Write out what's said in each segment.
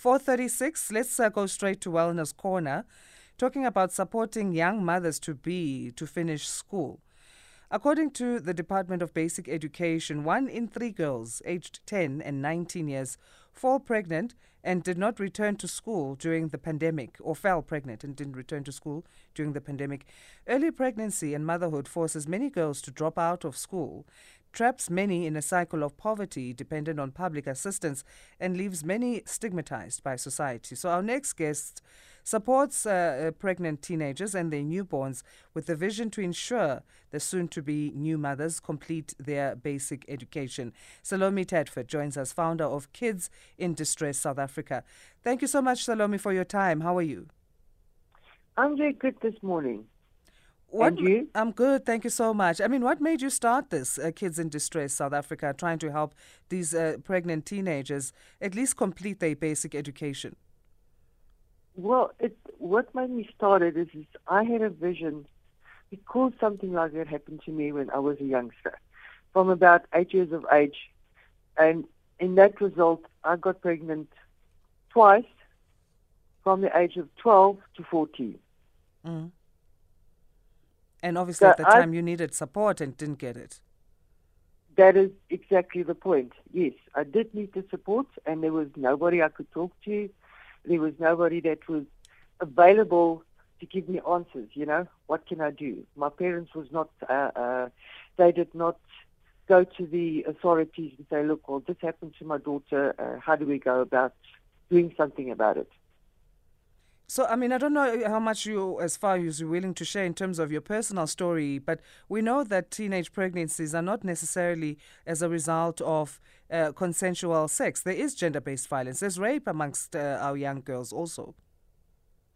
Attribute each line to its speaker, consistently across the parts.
Speaker 1: 436, let's uh, go straight to Wellness Corner, talking about supporting young mothers to be to finish school. According to the Department of Basic Education, one in three girls aged 10 and 19 years fall pregnant and did not return to school during the pandemic, or fell pregnant and didn't return to school during the pandemic. Early pregnancy and motherhood forces many girls to drop out of school, traps many in a cycle of poverty dependent on public assistance, and leaves many stigmatized by society. So, our next guest supports uh, uh pregnant teenagers and their newborns with the vision to ensure the soon to be new mothers complete their basic education. Salome Tadford joins us, founder of Kids in Distress South Africa. Thank you so much, Salome, for your time. How are you?
Speaker 2: I'm very good this morning.
Speaker 1: What,
Speaker 2: and you?
Speaker 1: I'm good, thank you so much. I mean, what made you start this, uh, Kids in Distress South Africa, trying to help these uh, pregnant teenagers at least complete their basic education?
Speaker 2: Well, it, what made me start it is, is I had a vision because something like that happened to me when I was a youngster, from about eight years of age. And in that result, I got pregnant twice from the age of 12 to 14.
Speaker 1: Mm. And obviously, so at the time, you needed support and didn't get it.
Speaker 2: That is exactly the point. Yes, I did need the support, and there was nobody I could talk to. There was nobody that was available to give me answers. You know, what can I do? My parents was not. Uh, uh, they did not go to the authorities and say, "Look, well, this happened to my daughter. Uh, how do we go about doing something about it?"
Speaker 1: So, I mean, I don't know how much you, as far as you're willing to share in terms of your personal story, but we know that teenage pregnancies are not necessarily as a result of uh, consensual sex. There is gender based violence, there's rape amongst uh, our young girls also.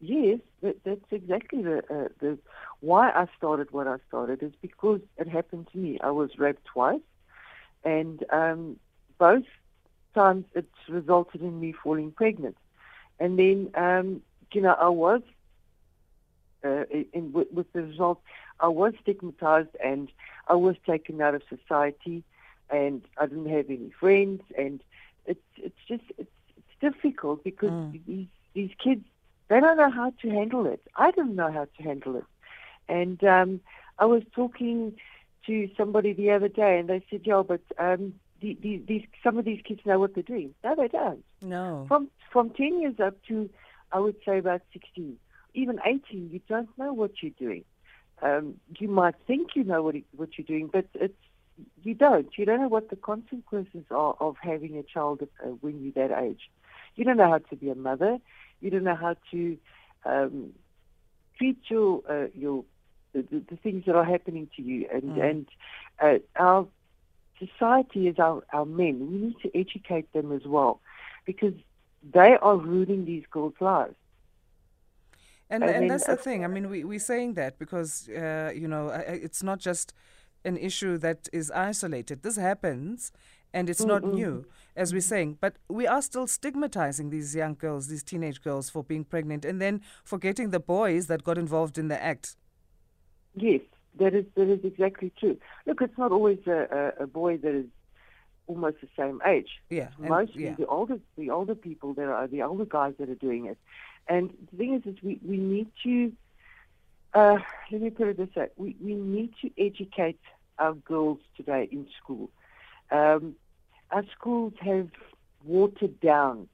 Speaker 2: Yes, that, that's exactly the, uh, the why I started what I started is because it happened to me. I was raped twice, and um, both times it resulted in me falling pregnant. And then um, you know, I was, uh, in, with, with the result, I was stigmatized and I was taken out of society and I didn't have any friends and it's, it's just, it's, it's difficult because mm. these, these kids, they don't know how to handle it. I didn't know how to handle it. And um, I was talking to somebody the other day and they said, yeah, but um, the, the, these, some of these kids know what they're doing. No, they don't.
Speaker 1: No.
Speaker 2: From, from 10 years up to I would say about 16, even 18, you don't know what you're doing. Um, you might think you know what, what you're doing, but it's you don't. You don't know what the consequences are of having a child uh, when you're that age. You don't know how to be a mother. You don't know how to um, treat your uh, your the, the, things that are happening to you. And mm. and uh, our society is our, our men. We need to educate them as well, because they are ruining these girls' lives.
Speaker 1: And, and mean, that's the thing. I mean, we, we're saying that because, uh, you know, it's not just an issue that is isolated. This happens and it's not new, as we're saying. But we are still stigmatizing these young girls, these teenage girls, for being pregnant and then forgetting the boys that got involved in the act.
Speaker 2: Yes, that is, that is exactly true. Look, it's not always a, a, a boy that is almost the same age.
Speaker 1: Yeah,
Speaker 2: mostly
Speaker 1: yeah.
Speaker 2: the older the older people that are the older guys that are doing it. And the thing is, is we we need to uh, let me put it this way: we we need to educate our girls today in school. Um, our schools have watered down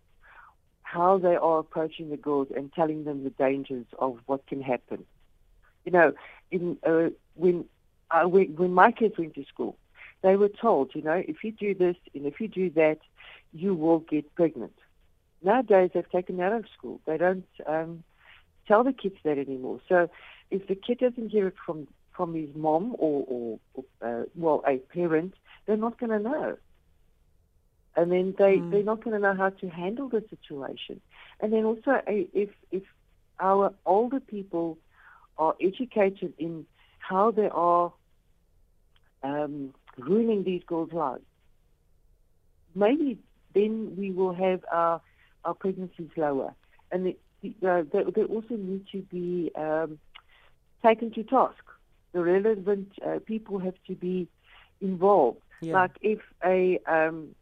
Speaker 2: how they are approaching the girls and telling them the dangers of what can happen. You know, in uh, when uh, when, when my kids went to school, they were told, you know, if you do this and if you do that, you will get pregnant. Nowadays, they've taken that out of school. They don't um, tell the kids that anymore. So if the kid doesn't hear it from, from his mom or, or, or uh, well, a parent, they're not going to know. And then they, mm. they're not going to know how to handle the situation. And then also, if, if our older people are educated in how they are um, ruining these girls' lives. Maybe then we will have our, our pregnancies lower. And the, uh, they, they, also need to be um, taken to task. The relevant uh, people have to be involved. Yeah. Like if a, um,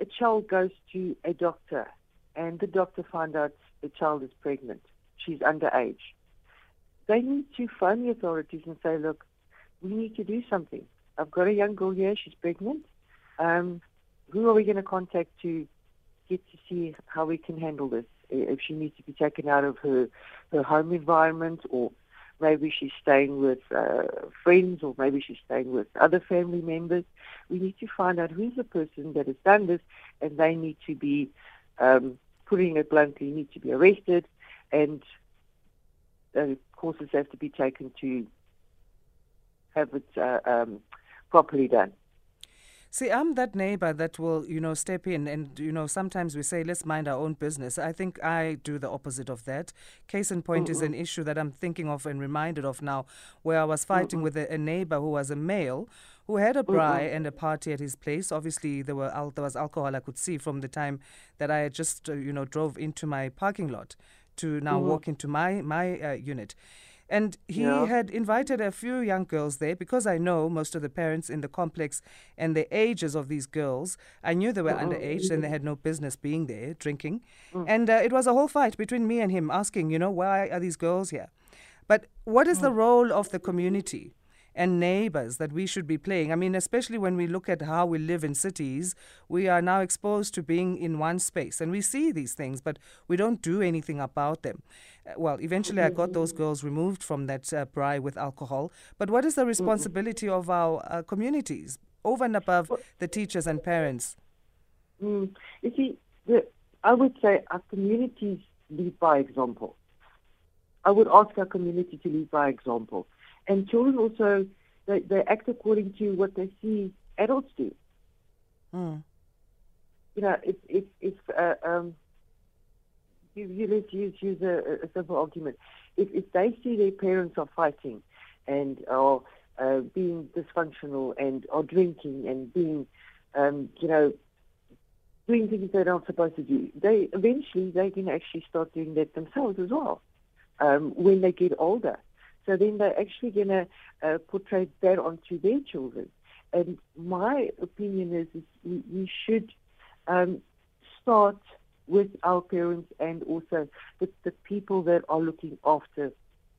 Speaker 2: a child goes to a doctor and the doctor finds out the child is pregnant, she's underage, they need to phone the authorities and say, look, we need to do something. I've got a young girl here, she's pregnant. Um, who are we going to contact to get to see how we can handle this? If she needs to be taken out of her, her home environment or maybe she's staying with uh, friends or maybe she's staying with other family members. We need to find out who's the person that has done this and they need to be, um, putting it bluntly, need to be arrested and uh, courses have to be taken to have it uh, um, properly done.
Speaker 1: See, I'm that neighbor that will, you know, step in and, you know, sometimes we say, let's mind our own business. I think I do the opposite of that. Case in point mm is an issue that I'm thinking of and reminded of now, where I was fighting mm with a, a, neighbor who was a male who had a braai and a party at his place. Obviously, there, were al- there was alcohol I could see from the time that I just, uh, you know, drove into my parking lot to now mm-hmm. walk into my, my uh, unit. And he yeah. had invited a few young girls there because I know most of the parents in the complex and the ages of these girls. I knew they were mm-hmm. underage and they had no business being there drinking. Mm. And uh, it was a whole fight between me and him asking, you know, why are these girls here? But what is mm. the role of the community? And neighbors that we should be playing. I mean, especially when we look at how we live in cities, we are now exposed to being in one space and we see these things, but we don't do anything about them. Uh, well, eventually I got those girls removed from that uh, braai with alcohol. But what is the responsibility of our uh, communities over and above the teachers and parents?
Speaker 2: Mm, you see, the, I would say our communities lead by example. I would ask our community to lead by example. And children also, they, they act according to what they see adults do. Mm. You know, if, if, if uh, um, you, you, let's use, use a, a simple argument. If, if they see their parents are fighting and are uh, being dysfunctional and are drinking and being, um, you know, doing things they're not supposed to do, they eventually they can actually start doing that themselves as well um, when they get older. So then they're actually going to uh, portray that onto their children. And my opinion is, is we, we should um, start with our parents and also the, the people that are looking after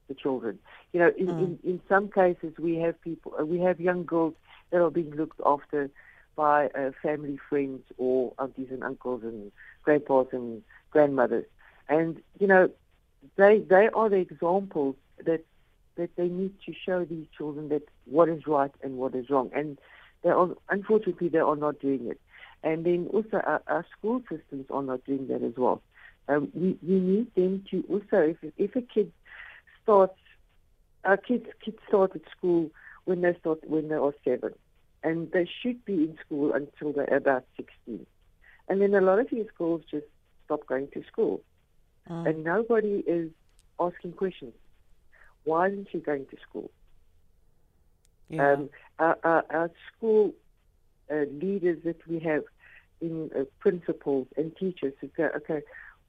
Speaker 2: the children. You know, in, mm. in, in some cases we have people, uh, we have young girls that are being looked after by uh, family friends or aunties and uncles and grandpas and grandmothers. And, you know, they, they are the examples that that they need to show these children that what is right and what is wrong. And they are, unfortunately, they are not doing it. And then also our, our school systems are not doing that as well. Um, we, we need them to also, if, if a kid starts, our kids, kids start at school when they start, when they are seven. And they should be in school until they're about 16. And then a lot of these schools just stop going to school. Mm. And nobody is asking questions. Why isn't she going to school? Yeah. Um, our, our, our, school uh, leaders that we have in uh, principals and teachers who go, okay,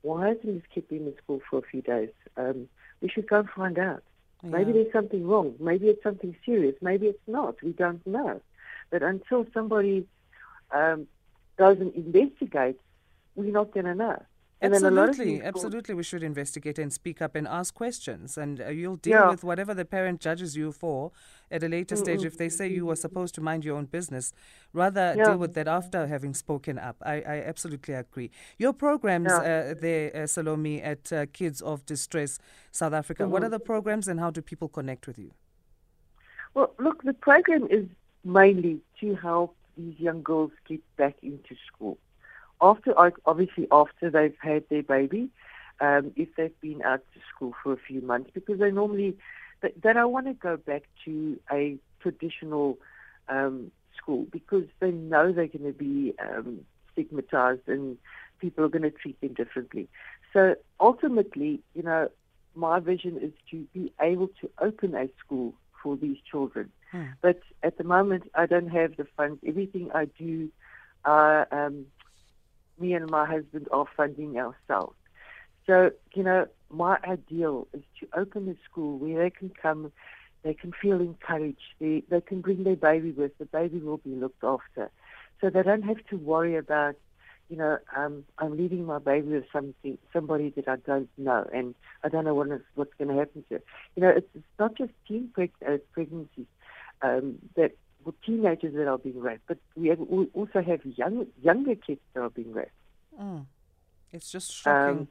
Speaker 2: why isn't this kid been in school for a few days? Um, we should go and find out. Yeah. Maybe there's something wrong. Maybe it's something serious. Maybe it's not. We don't know. But until somebody um, goes and investigates, we're not going to know.
Speaker 1: And absolutely, absolutely. We should investigate and speak up and ask questions. And uh, you'll deal yeah. with whatever the parent judges you for at a later mm stage. If they say you were supposed to mind your own business, rather yeah. deal with that after having spoken up. I, I absolutely agree. Your programs yeah. uh, there, uh, Salome, at uh, Kids of Distress South Africa, mm-hmm. what are the programs and how do people connect with you?
Speaker 2: Well, look, the program is mainly to help these young girls get back into school after obviously after they've had their baby, um, if they've been out to school for a few months, because they normally they, they don't want to go back to a traditional um, school because they know they're going to be um, stigmatized and people are going to treat them differently. So ultimately, you know, my vision is to be able to open a school for these children. Hmm. But at the moment, I don't have the funds. Everything I do, uh, um, me and my husband are funding ourselves. So, you know, my ideal is to open a school where they can come, they can feel encouraged, they, they can bring their baby with, the baby will be looked after. So they don't have to worry about, you know, um, I'm leaving my baby with something, somebody that I don't know, and I don't know what is, what's going to happen to it. You know, it's, it's not just teen preg- uh, pregnancies um, that with teenagers that are being raped, but we, have, we also have young, younger kids that are being raped.
Speaker 1: Mm. It's just shocking.
Speaker 2: Um,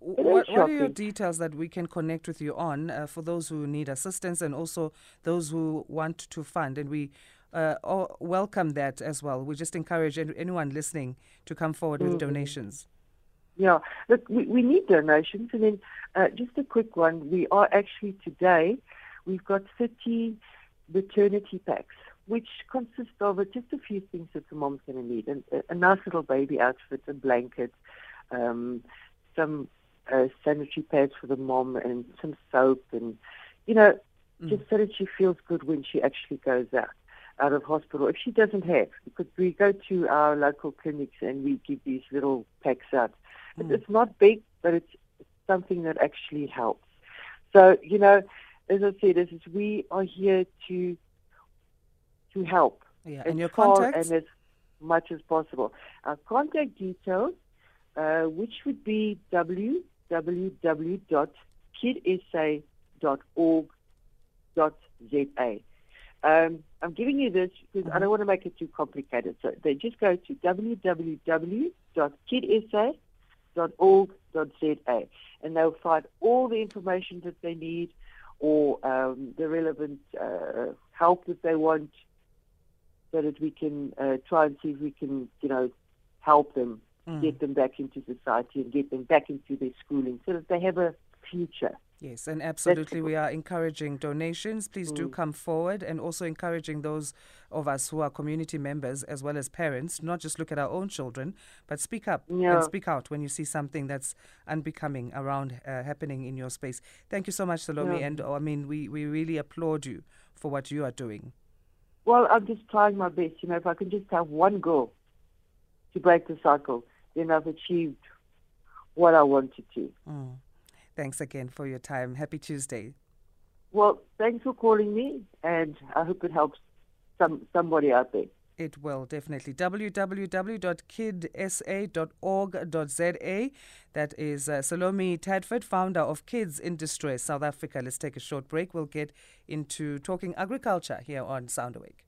Speaker 1: what, what are your details that we can connect with you on uh, for those who need assistance and also those who want to fund? And we uh, welcome that as well. We just encourage anyone listening to come forward with mm-hmm. donations.
Speaker 2: Yeah, look, we, we need donations. And then uh, just a quick one. We are actually today, we've got 30 maternity packs, which consist of just a few things that the mom's going to need. And a, a nice little baby outfit, a blanket, um, some uh, sanitary pads for the mom and some soap and, you know, mm. just so that she feels good when she actually goes out out of hospital. If she doesn't have, because we go to our local clinics and we give these little packs out. Mm. It's not big, but it's something that actually helps. So, you know, as I said, is we are here to to help.
Speaker 1: Yeah, and your contact
Speaker 2: and as much as possible. Our contact details, uh, which would be www.kidsa.org.za. Um, I'm giving you this because I don't want to make it too complicated. So they just go to www.kidsa.org.za and they'll find all the information that they need or um, the relevant uh, help that they want so that we can uh, try and see if we can, you know, help them mm. get them back into society and get them back into their schooling so that they have a future.
Speaker 1: Yes, and absolutely, we are encouraging donations. Please mm. do come forward and also encouraging those of us who are community members as well as parents, not just look at our own children, but speak up yeah. and speak out when you see something that's unbecoming around uh, happening in your space. Thank you so much, Salome. Yeah. And oh, I mean, we, we really applaud you for what you are doing.
Speaker 2: Well, I'm just trying my best. You know, if I can just have one goal to break the cycle, then I've achieved what I wanted to.
Speaker 1: Mm. Thanks again for your time. Happy Tuesday.
Speaker 2: Well, thanks for calling me, and I hope it helps some somebody out there.
Speaker 1: It will definitely. www.kidsa.org.za. That is uh, Salome Tadford, founder of Kids in Distress South Africa. Let's take a short break. We'll get into talking agriculture here on Sound Awake.